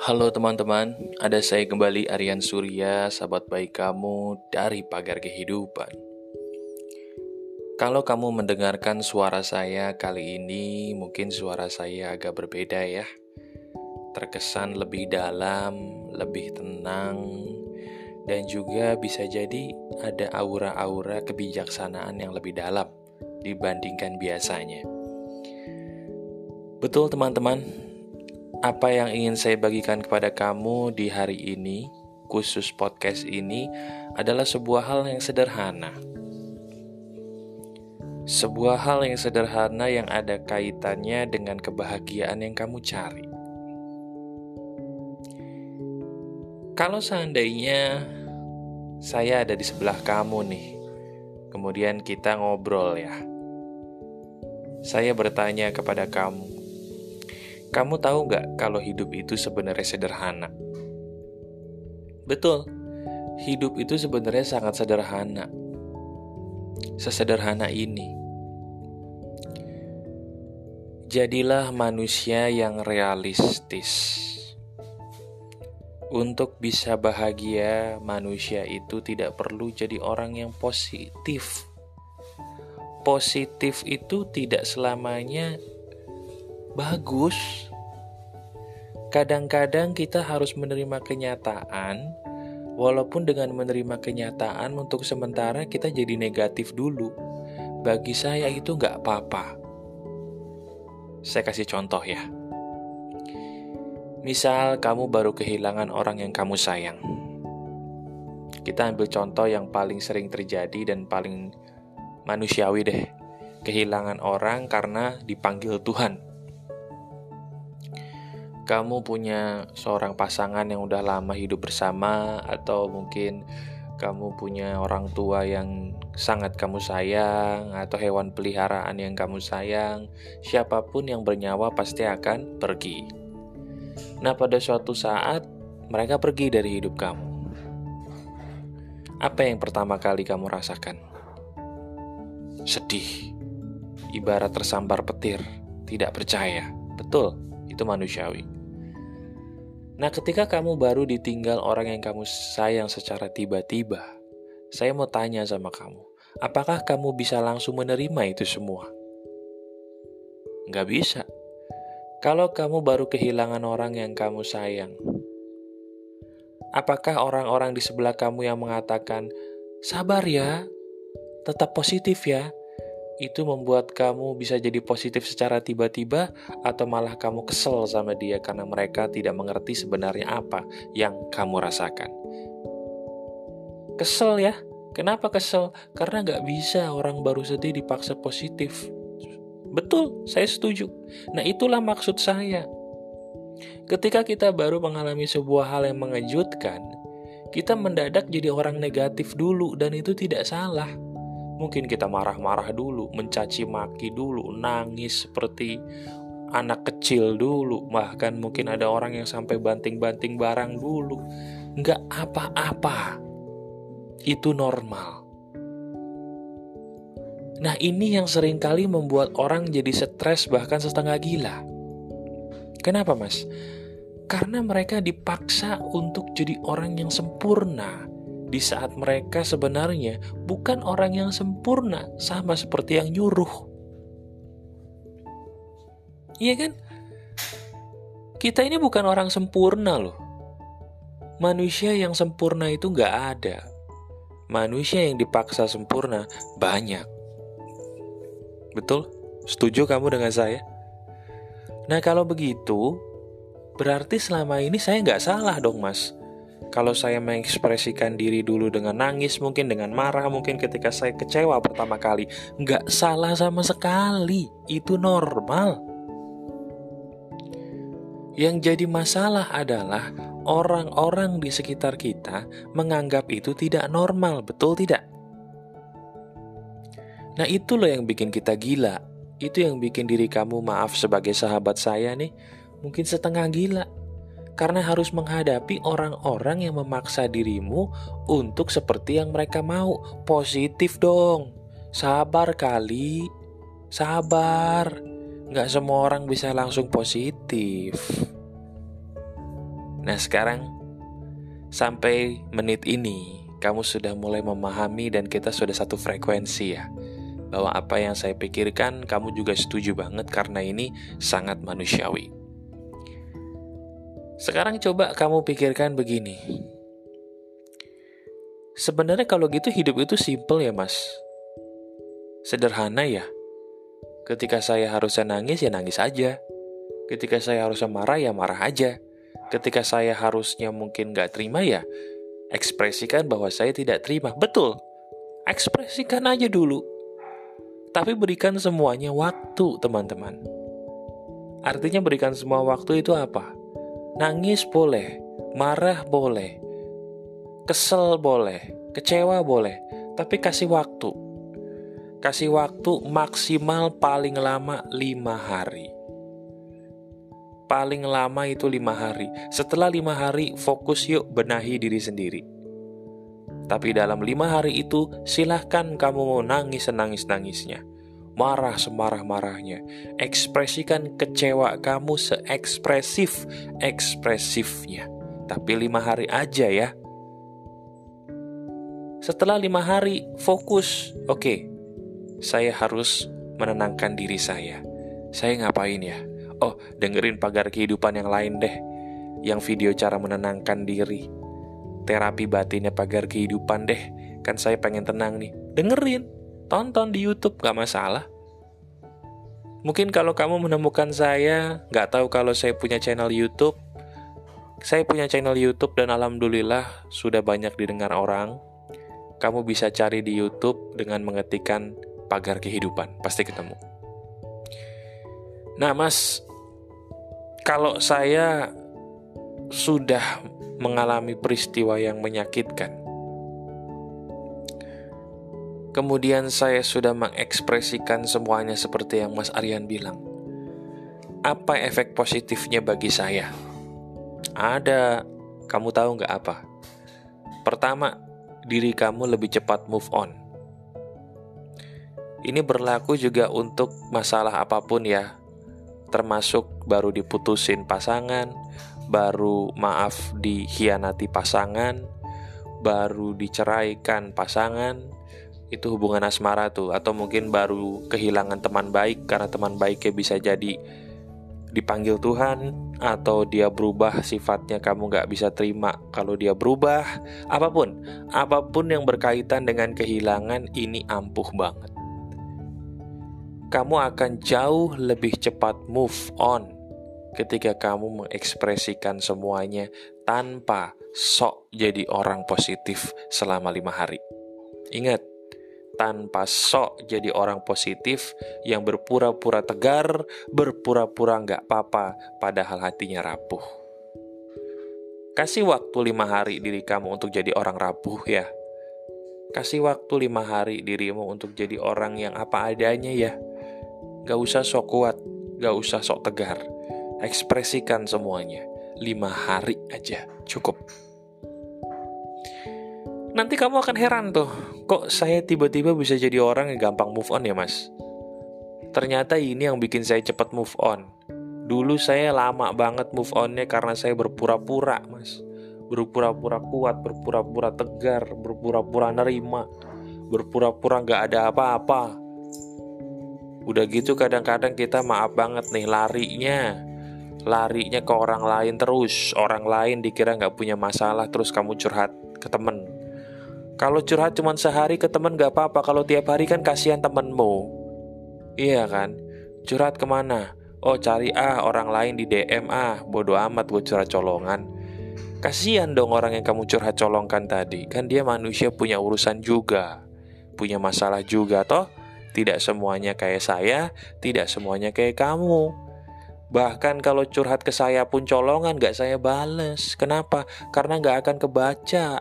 Halo teman-teman, ada saya kembali Aryan Surya, sahabat baik kamu dari Pagar Kehidupan. Kalau kamu mendengarkan suara saya kali ini, mungkin suara saya agak berbeda ya. Terkesan lebih dalam, lebih tenang, dan juga bisa jadi ada aura-aura kebijaksanaan yang lebih dalam dibandingkan biasanya. Betul teman-teman, apa yang ingin saya bagikan kepada kamu di hari ini, khusus podcast ini, adalah sebuah hal yang sederhana. Sebuah hal yang sederhana yang ada kaitannya dengan kebahagiaan yang kamu cari. Kalau seandainya saya ada di sebelah kamu nih, kemudian kita ngobrol ya. Saya bertanya kepada kamu, kamu tahu nggak kalau hidup itu sebenarnya sederhana? Betul, hidup itu sebenarnya sangat sederhana. Sesederhana ini. Jadilah manusia yang realistis. Untuk bisa bahagia, manusia itu tidak perlu jadi orang yang positif. Positif itu tidak selamanya bagus. Kadang-kadang kita harus menerima kenyataan, walaupun dengan menerima kenyataan untuk sementara kita jadi negatif dulu. Bagi saya itu nggak apa-apa. Saya kasih contoh ya. Misal kamu baru kehilangan orang yang kamu sayang. Kita ambil contoh yang paling sering terjadi dan paling manusiawi deh. Kehilangan orang karena dipanggil Tuhan kamu punya seorang pasangan yang udah lama hidup bersama atau mungkin kamu punya orang tua yang sangat kamu sayang atau hewan peliharaan yang kamu sayang, siapa pun yang bernyawa pasti akan pergi. Nah, pada suatu saat mereka pergi dari hidup kamu. Apa yang pertama kali kamu rasakan? Sedih. Ibarat tersambar petir, tidak percaya. Betul, itu manusiawi. Nah, ketika kamu baru ditinggal orang yang kamu sayang secara tiba-tiba, saya mau tanya sama kamu, apakah kamu bisa langsung menerima itu semua? Nggak bisa. Kalau kamu baru kehilangan orang yang kamu sayang, apakah orang-orang di sebelah kamu yang mengatakan, sabar ya, tetap positif ya, itu membuat kamu bisa jadi positif secara tiba-tiba atau malah kamu kesel sama dia karena mereka tidak mengerti sebenarnya apa yang kamu rasakan. Kesel ya? Kenapa kesel? Karena nggak bisa orang baru sedih dipaksa positif. Betul, saya setuju. Nah itulah maksud saya. Ketika kita baru mengalami sebuah hal yang mengejutkan, kita mendadak jadi orang negatif dulu dan itu tidak salah Mungkin kita marah-marah dulu, mencaci maki dulu, nangis seperti anak kecil dulu. Bahkan mungkin ada orang yang sampai banting-banting barang dulu. Nggak apa-apa. Itu normal. Nah ini yang sering kali membuat orang jadi stres bahkan setengah gila. Kenapa mas? Karena mereka dipaksa untuk jadi orang yang sempurna di saat mereka sebenarnya bukan orang yang sempurna, sama seperti yang nyuruh. Iya kan? Kita ini bukan orang sempurna loh. Manusia yang sempurna itu nggak ada. Manusia yang dipaksa sempurna banyak. Betul? Setuju kamu dengan saya? Nah kalau begitu, berarti selama ini saya nggak salah dong mas kalau saya mengekspresikan diri dulu dengan nangis, mungkin dengan marah, mungkin ketika saya kecewa pertama kali, nggak salah sama sekali. Itu normal. Yang jadi masalah adalah orang-orang di sekitar kita menganggap itu tidak normal, betul tidak? Nah itu loh yang bikin kita gila. Itu yang bikin diri kamu maaf sebagai sahabat saya nih, mungkin setengah gila karena harus menghadapi orang-orang yang memaksa dirimu untuk seperti yang mereka mau. Positif dong, sabar kali, sabar. Nggak semua orang bisa langsung positif. Nah, sekarang sampai menit ini kamu sudah mulai memahami dan kita sudah satu frekuensi ya. Bahwa apa yang saya pikirkan kamu juga setuju banget karena ini sangat manusiawi. Sekarang coba kamu pikirkan begini. Sebenarnya kalau gitu hidup itu simple ya mas. Sederhana ya. Ketika saya harusnya nangis ya nangis aja. Ketika saya harusnya marah ya marah aja. Ketika saya harusnya mungkin gak terima ya ekspresikan bahwa saya tidak terima. Betul, ekspresikan aja dulu. Tapi berikan semuanya waktu, teman-teman. Artinya berikan semua waktu itu apa? Nangis boleh, marah boleh, kesel boleh, kecewa boleh, tapi kasih waktu. Kasih waktu maksimal paling lama lima hari. Paling lama itu lima hari. Setelah lima hari, fokus yuk benahi diri sendiri. Tapi dalam lima hari itu, silahkan kamu mau nangis senangis-nangisnya. Marah semarah-marahnya. Ekspresikan kecewa kamu seekspresif-ekspresifnya. Tapi lima hari aja ya. Setelah lima hari, fokus. Oke, saya harus menenangkan diri saya. Saya ngapain ya? Oh, dengerin pagar kehidupan yang lain deh. Yang video cara menenangkan diri terapi batinnya pagar kehidupan deh. Kan saya pengen tenang nih. Dengerin, tonton di YouTube gak masalah. Mungkin kalau kamu menemukan saya, gak tahu kalau saya punya channel YouTube. Saya punya channel YouTube dan alhamdulillah sudah banyak didengar orang. Kamu bisa cari di YouTube dengan mengetikkan pagar kehidupan, pasti ketemu. Nah, Mas, kalau saya sudah mengalami peristiwa yang menyakitkan. Kemudian saya sudah mengekspresikan semuanya seperti yang Mas Aryan bilang. Apa efek positifnya bagi saya? Ada, kamu tahu nggak apa? Pertama, diri kamu lebih cepat move on. Ini berlaku juga untuk masalah apa pun ya, termasuk baru diputusin pasangan, baru maaf dikhianati pasangan, baru diceraikan pasangan, itu hubungan asmara tuh atau mungkin baru kehilangan teman baik karena teman baiknya bisa jadi dipanggil Tuhan atau dia berubah sifatnya kamu nggak bisa terima kalau dia berubah apa pun apa pun yang berkaitan dengan kehilangan ini ampuh banget kamu akan jauh lebih cepat move on ketika kamu mengekspresikan semuanya tanpa sok jadi orang positif selama lima hari. Ingat, tanpa sok jadi orang positif yang berpura-pura tegar, berpura-pura nggak apa-apa, padahal hatinya rapuh. Kasih waktu lima hari diri kamu untuk jadi orang rapuh ya. Kasih waktu lima hari dirimu untuk jadi orang yang apa adanya ya. Gak usah sok kuat, gak usah sok tegar Ekspresikan semuanya. Lima hari aja cukup. Nanti kamu akan heran tuh, kok saya tiba-tiba bisa jadi orang yang gampang move on ya mas? Ternyata ini yang bikin saya cepat move on. Dulu saya lama banget move onnya karena saya berpura-pura mas. Berpura-pura kuat, berpura-pura tegar, berpura-pura nerima, berpura-pura gak ada apa-apa. Udah gitu kadang-kadang kita maaf banget nih larinya larinya ke orang lain terus orang lain dikira nggak punya masalah terus kamu curhat ke temen kalau curhat cuma sehari ke temen nggak apa-apa kalau tiap hari kan kasihan temenmu. Iya kan? Curhat ke mana? Oh cari ah orang lain di DM ah bodoh amat buat curhat colongan. Kasihan dong orang yang kamu curhat colongkan tadi. Kan dia manusia punya urusan juga punya masalah juga toh. Tidak semuanya kayak saya tidak semuanya kayak kamu. Bahkan kalau curhat ke saya pun colongan gak saya bales. Kenapa? Karena gak akan kebaca.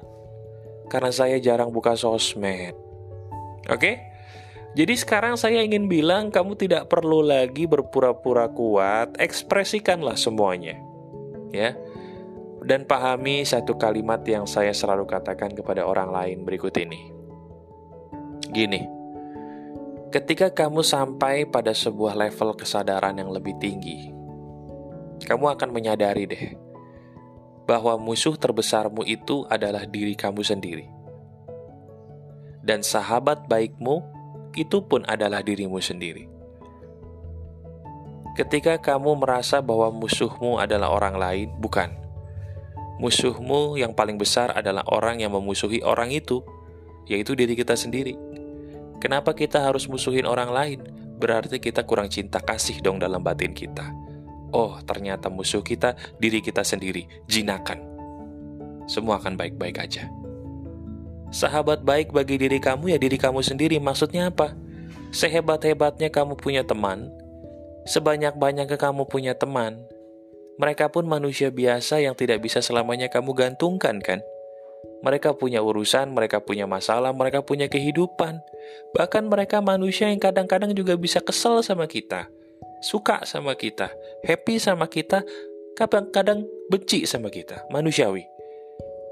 Karena saya jarang buka sosmed. Oke? Jadi sekarang saya ingin bilang kamu tidak perlu lagi berpura-pura kuat, ekspresikanlah semuanya. Ya. Dan pahami satu kalimat yang saya selalu katakan kepada orang lain berikut ini. Gini, ketika kamu sampai pada sebuah level kesadaran yang lebih tinggi, kamu akan menyadari deh bahwa musuh terbesarmu itu adalah diri kamu sendiri. Dan sahabat baikmu itu pun adalah dirimu sendiri. Ketika kamu merasa bahwa musuhmu adalah orang lain, bukan. Musuhmu yang paling besar adalah orang yang memusuhi orang itu, yaitu diri kita sendiri. Kenapa kita harus musuhin orang lain? Berarti kita kurang cinta kasih dong dalam batin kita. Oh, ternyata musuh kita diri kita sendiri, jinakan. Semua akan baik-baik aja. Sahabat baik bagi diri kamu ya diri kamu sendiri. Maksudnya apa? Sehebat-hebatnya kamu punya teman, sebanyak-banyaknya kamu punya teman, mereka pun manusia biasa yang tidak bisa selamanya kamu gantungkan kan? Mereka punya urusan, mereka punya masalah, mereka punya kehidupan. Bahkan mereka manusia yang kadang-kadang juga bisa kesel sama kita suka sama kita, happy sama kita, kadang-kadang benci sama kita, manusiawi.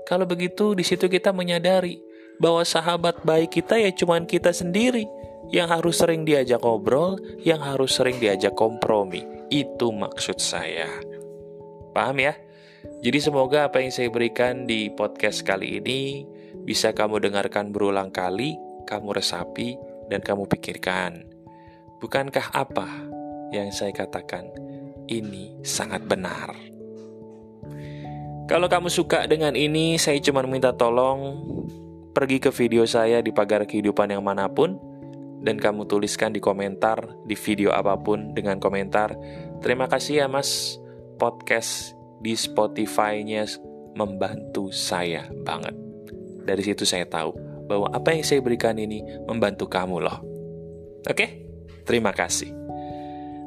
Kalau begitu, di situ kita menyadari bahwa sahabat baik kita ya cuman kita sendiri yang harus sering diajak ngobrol, yang harus sering diajak kompromi. Itu maksud saya. Paham ya? Jadi semoga apa yang saya berikan di podcast kali ini bisa kamu dengarkan berulang kali, kamu resapi, dan kamu pikirkan. Bukankah apa yang saya katakan ini sangat benar. Kalau kamu suka dengan ini, saya cuma minta tolong pergi ke video saya di pagar kehidupan yang mana pun dan kamu tuliskan di komentar di video apa pun dengan komentar terima kasih ya mas podcast di Spotify-nya membantu saya banget. Dari situ saya tahu bahwa apa yang saya berikan ini membantu kamu loh. Oke, terima kasih.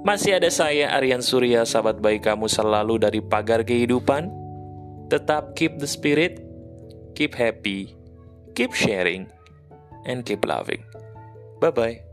Masih ada saya Aryan Surya, sahabat baik kamu selalu dari pagar kehidupan. Tetap keep the spirit, keep happy, keep sharing, and keep loving. Bye-bye.